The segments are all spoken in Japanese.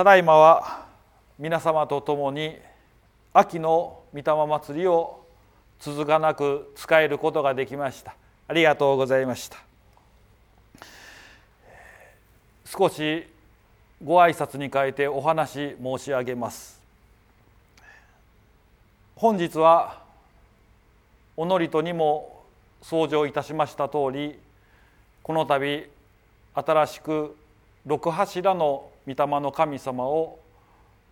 ただいまは皆様と共に秋の御霊祭りを続かなく使えることができました。ありがとうございました。少しご挨拶に変えてお話申し上げます。本日はおのりとにも登場いたしました通りこの度新しく六柱の御霊の神様を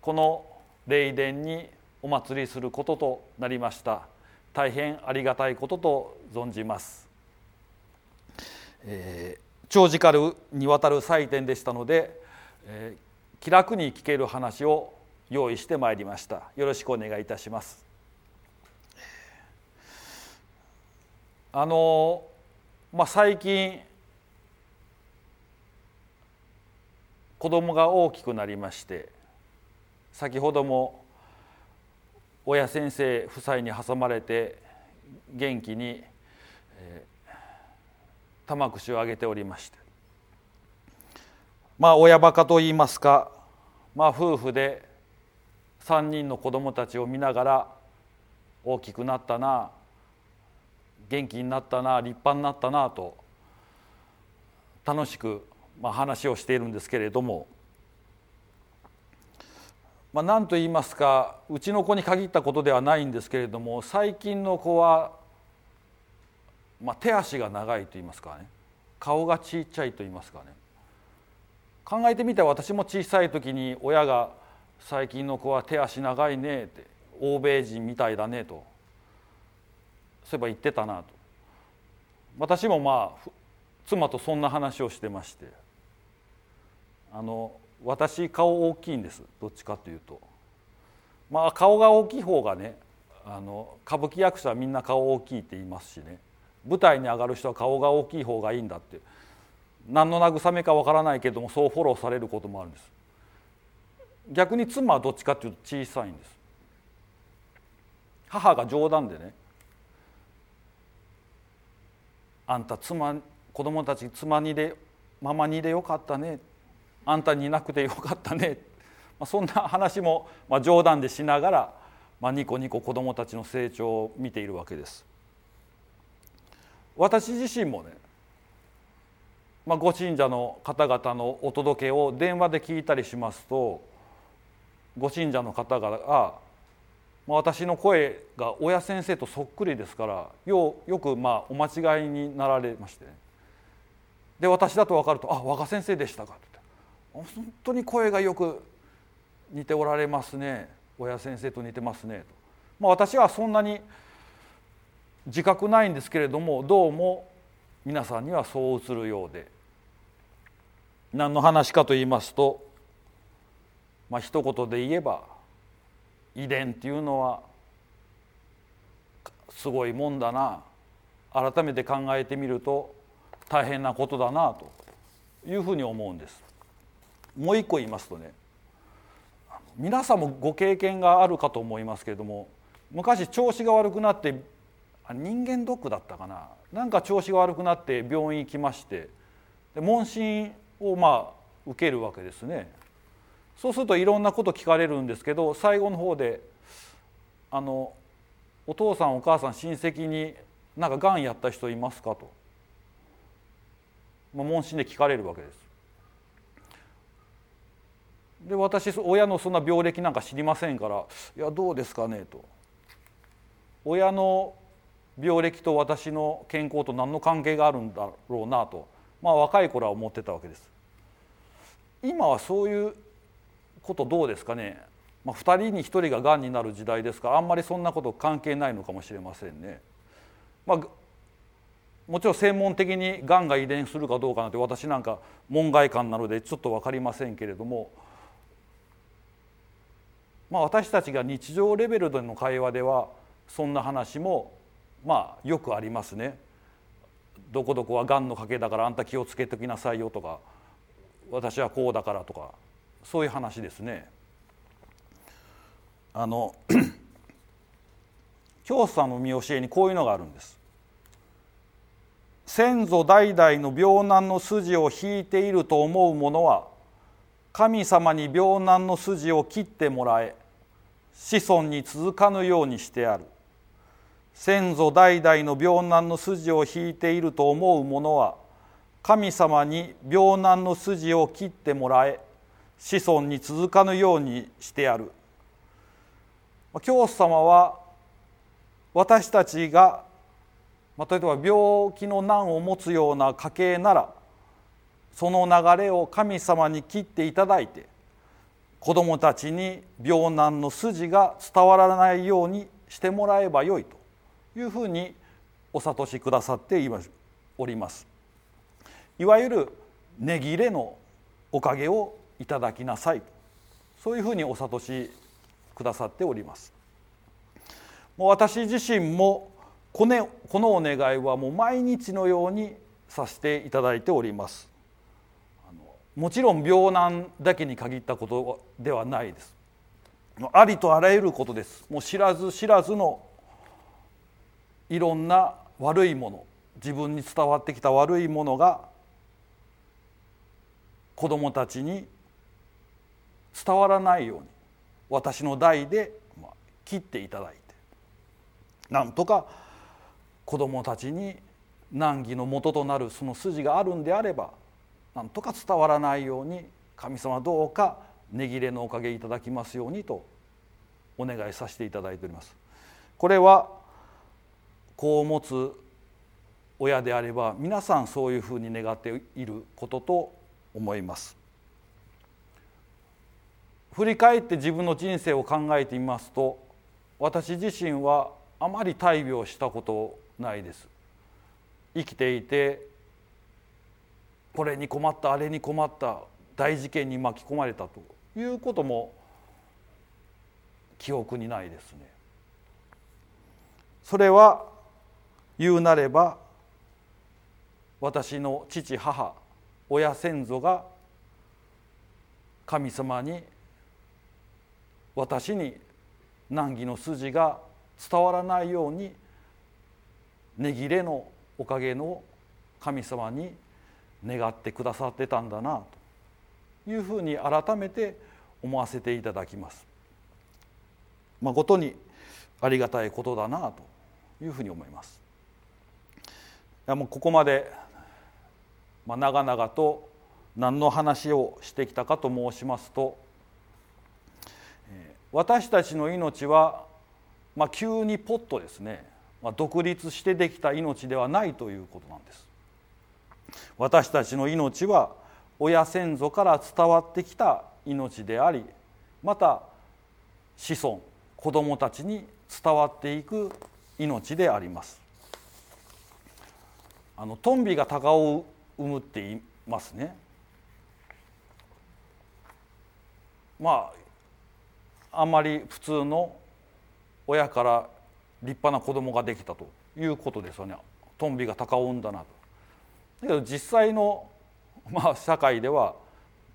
この霊殿にお祭りすることとなりました。大変ありがたいことと存じます、えー、長時間にわたる祭典でしたので、えー、気楽に聞ける話を用意してまいりました。よろしくお願いいたします。あのまあ最近子供が大きくなりまして先ほども親先生夫妻に挟まれて元気に、えー、玉串をあげておりまして。まあ親バカと言いますかまあ夫婦で3人の子供たちを見ながら大きくなったな元気になったな立派になったなと楽しくまあ、話をしているんですけれども、まあ、何と言いますかうちの子に限ったことではないんですけれども最近の子は、まあ、手足が長いと言いますかね顔がちっちゃいと言いますかね。考えてみて私も小さい時に親が「最近の子は手足長いね」って「欧米人みたいだね」とそういえば言ってたなと。私もまあ妻とそんな話をしてまして。あの私顔大きいんです。どっちかというと。まあ顔が大きい方がねあの歌舞伎役者はみんな顔大きいって言いますしね。舞台に上がる人は顔が大きい方がいいんだって。何の慰めかわからないけどもそうフォローされることもあるんです。逆に妻はどっちかというと小さいんです。母が冗談でねあんた妻子供たち妻にでママにでよかったねあんたにいなくてよかったね、まあ、そんな話も、まあ、冗談でしながら、まあ、ニコニコ子どもたちの成長を見ているわけです。私自身もね、まあ、ご信者の方々のお届けを電話で聞いたりしますとご信者の方々が、まあ、私の声が親先生とそっくりですからよよくまあお間違いになられましてね。で私だと分かると「あ若先生でしたか」と。本当に声がよく似ておられますね。親先生と似てますね。と、まあ、私はそんなに自覚ないんですけれどもどうも皆さんにはそう映るようで。何の話かと言いますとまあ一言で言えば遺伝っていうのはすごいもんだな。改めて考えてみると大変なことだなというふうに思うんです。もう一個言いますとね皆さんもご経験があるかと思いますけれども昔調子が悪くなって人間ドックだったかな。なんか調子が悪くなって病院行きましてで問診をまあ受けるわけですね。そうするといろんなこと聞かれるんですけど最後の方であのお父さんお母さん親戚になんかがんやった人いますかと、まあ、問診で聞かれるわけです。で私親のそんな病歴なんか知りませんから「いやどうですかね」と。親の病歴と私の健康と何の関係があるんだろうなと、まあ、若い頃は思ってたわけです。今はそういうことどうですかね、まあ、2人に1人ががんになる時代ですからあんまりそんなこと関係ないのかもしれませんね。まあもちろん専門的にがんが遺伝するかどうかなんて私なんか門外漢なのでちょっと分かりませんけれどもまあ、私たちが日常レベルでの会話ではそんな話もまあよくありますね。どこどこはがんの賭けだからあんた気をつけておきなさいよとか私はこうだからとかそういう話ですね。あの 教祖さんの見教えにこういうのがあるんです。先祖代々の病難の筋を引いていると思う者は神様に病難の筋を切ってもらえ子孫に続かぬようにしてある。先祖代々の病難の筋を引いていると思う者は神様に病難の筋を切ってもらえ子孫に続かぬようにしてやる。教祖様は私たちが例えば病気の難を持つような家系ならその流れを神様に切っていただいて子どもたちに病難の筋が伝わらないようにしてもらえばよいというふうにお諭しくださっております。いわゆる値切れのおかげをいただきなさいそういうふうにお諭しくださっております。もう私自身もこのこのお願いはもう毎日のようにさせていただいております。もちろん病難だけに限ったことではないです。ありとあらゆることです。もう知らず知らずのいろんな悪いもの自分に伝わってきた悪いものが子供たちに伝わらないように私の代で切っていただいてなんとか子供たちに難儀の元となるその筋があるんであればなんとか伝わらないように神様どうか値切れのおかげいただきますようにとお願いさせていただいております。これは子を持つ親であれば皆さんそういうふうに願っていることと思います。振り返って自分の人生を考えてみますと私自身はあまり大病したことないです。生きていてこれに困ったあれに困った大事件に巻き込まれたということも記憶にないですね。それは言うなれば私の父母親先祖が神様に私に難儀の筋が伝わらないように値切れのおかげの神様に願ってくださってたんだなというふうに改めて思わせていただきます。まあ、ことにありがたいことだなというふうに思います。いやもうここまで、まあ、長々と何の話をしてきたかと申しますと私たちの命は、まあ、急にポッとですね、まあ、独立してできた命ではないということなんです。私たちの命は親先祖から伝わってきた命でありまた子孫子供たちに伝わっていく命であります。あのトンビが鷹を産むって言いますね。まああんまり普通の親から立派な子供ができたということですよね。トンビが鷹を産んだなと。だけど実際の、まあ、社会では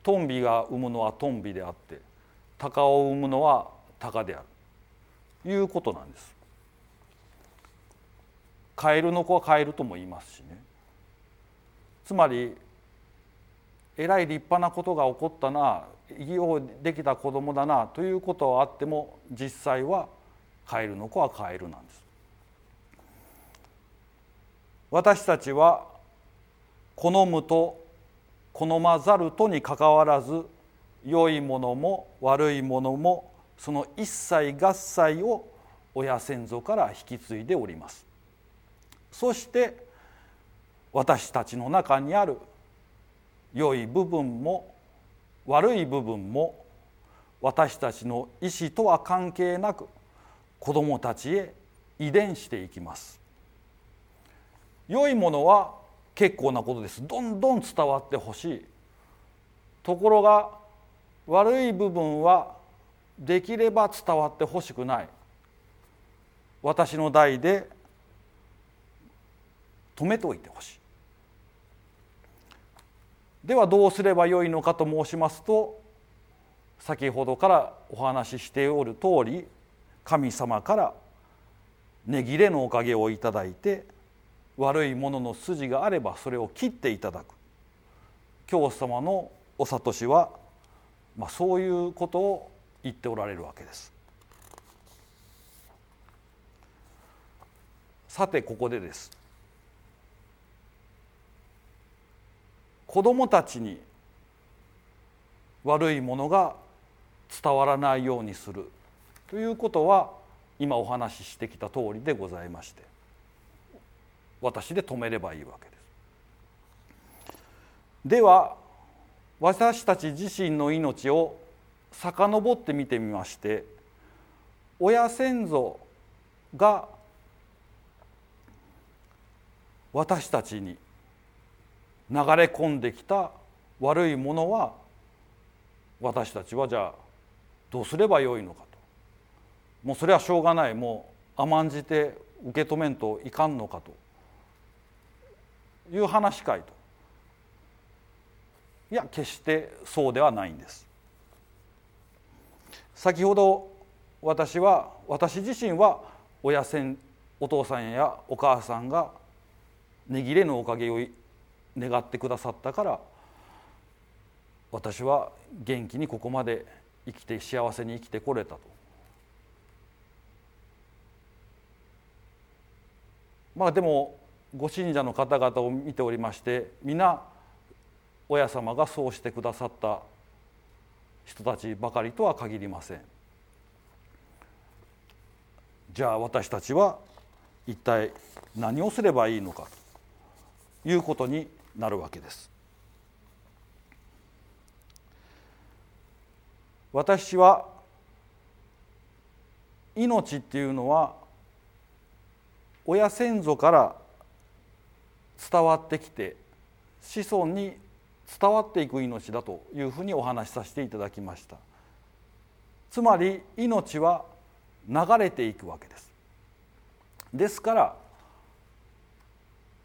トンビが産むのはトンビであって鷹を産むのは鷹であるということなんです。カエルの子はカエルとも言いますしねつまりえらい立派なことが起こったなようできた子供だなということはあっても実際はカエルの子はカエルなんです。私たちは好むと好まざるとにかかわらず良いものも悪いものもその一切合切を親先祖から引き継いでおります。そして私たちの中にある良い部分も悪い部分も私たちの意思とは関係なく子どもたちへ遺伝していきます。良いものは結構なことです。どんどん伝わってほしい。ところが悪い部分はできれば伝わってほしくない。私の代で止めておいてほしい。ではどうすればよいのかと申しますと先ほどからお話ししておる通り神様から値切れのおかげをいただいて悪いものの筋があればそれを切っていただく。教祖様のお諭しはまあ、そういうことを言っておられるわけです。さてここでです。子どもたちに悪いものが伝わらないようにするということは今お話ししてきた通りでございまして。私で止めればいいわけです。では私たち自身の命を遡って見てみまして親先祖が私たちに流れ込んできた悪いものは私たちはじゃあどうすればよいのかと。もうそれはしょうがない。もう甘んじて受け止めんといかんのかと。いう話かいといや決してそうではないんです先ほど私は私自身は親せんお父さんやお母さんが値切れのおかげを願ってくださったから私は元気にここまで生きて幸せに生きてこれたと。まあでもご信者の方々を見ておりまして皆親様がそうしてくださった人たちばかりとは限りません。じゃあ私たちは一体何をすればいいのかということになるわけです。私は命っていうのは親先祖から伝わってきて子孫に伝わっていく命だというふうにお話しさせていただきました。つまり命は流れていくわけです。ですから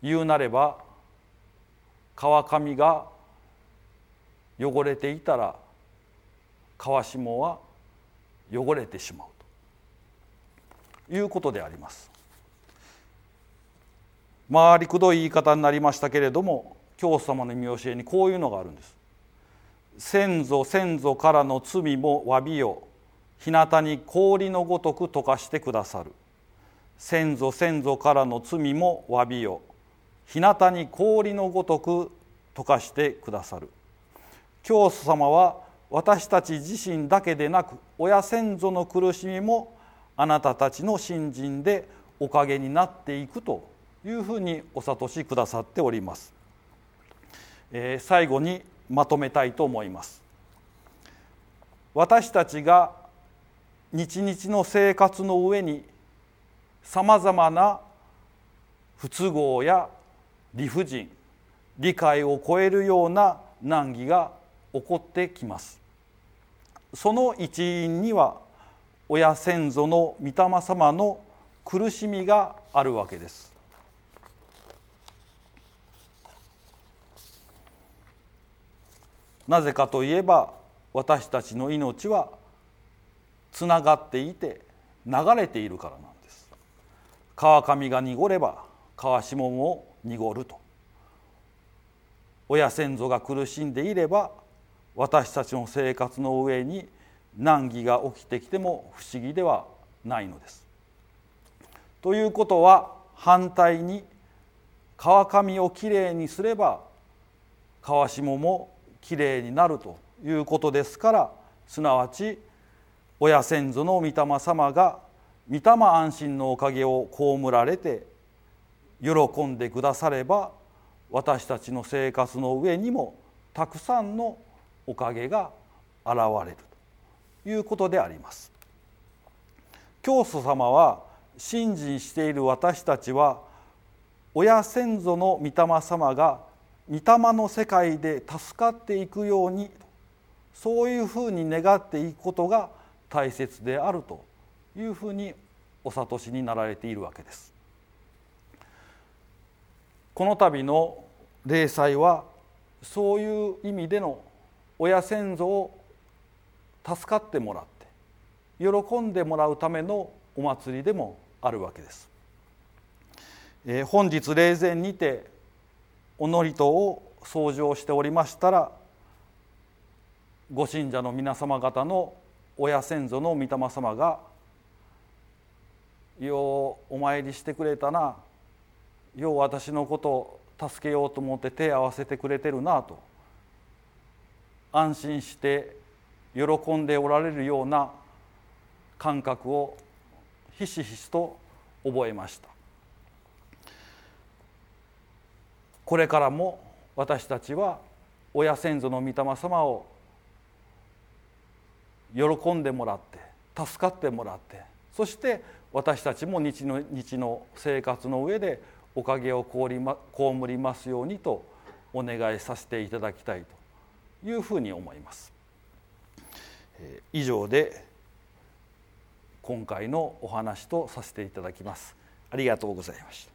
言うなれば川上が汚れていたら川下は汚れてしまうということであります。回りくどい言い方になりましたけれども教祖様の見教えにこういうのがあるんです。先祖先祖からの罪も詫びよ日向に氷のごとく溶かしてくださる。先祖先祖からの罪も詫びよ日向に氷のごとく溶かしてくださる。教祖様は私たち自身だけでなく親先祖の苦しみもあなたたちの信心でおかげになっていくというふうにお諭しくださっております、えー、最後にまとめたいと思います。私たちが日々の生活の上にさまざまな不都合や理不尽理解を超えるような難儀が起こってきます。その一因には親先祖の御霊様の苦しみがあるわけです。なぜかといえば私たちの命はつながっていて流れているからなんです川上が濁れば川下も濁ると親先祖が苦しんでいれば私たちの生活の上に難儀が起きてきても不思議ではないのです。ということは反対に川上をきれいにすれば川下もきれいになるということですからすなわち親先祖の御霊様が御霊安心のおかげを被られて喜んでくだされば私たちの生活の上にもたくさんのおかげが現れるということであります。教祖様は信心している私たちは親先祖の御霊様が御霊の世界で助かっていくようにそういうふうに願っていくことが大切であるというふうにお諭しになられているわけです。この度の例祭はそういう意味での親先祖を助かってもらって喜んでもらうためのお祭りでもあるわけです。えー、本日霊前にてお祝詞を掃除をしておりましたらご信者の皆様方の親先祖の御霊様がようお参りしてくれたなよう私のことを助けようと思って手を合わせてくれてるなと安心して喜んでおられるような感覚をひしひしと覚えました。これからも私たちは親先祖の御霊様を喜んでもらって助かってもらってそして私たちも日の日の生活の上でおかげを被りますようにとお願いさせていただきたいというふうに思います。以上で今回のお話とさせていただきます。ありがとうございました。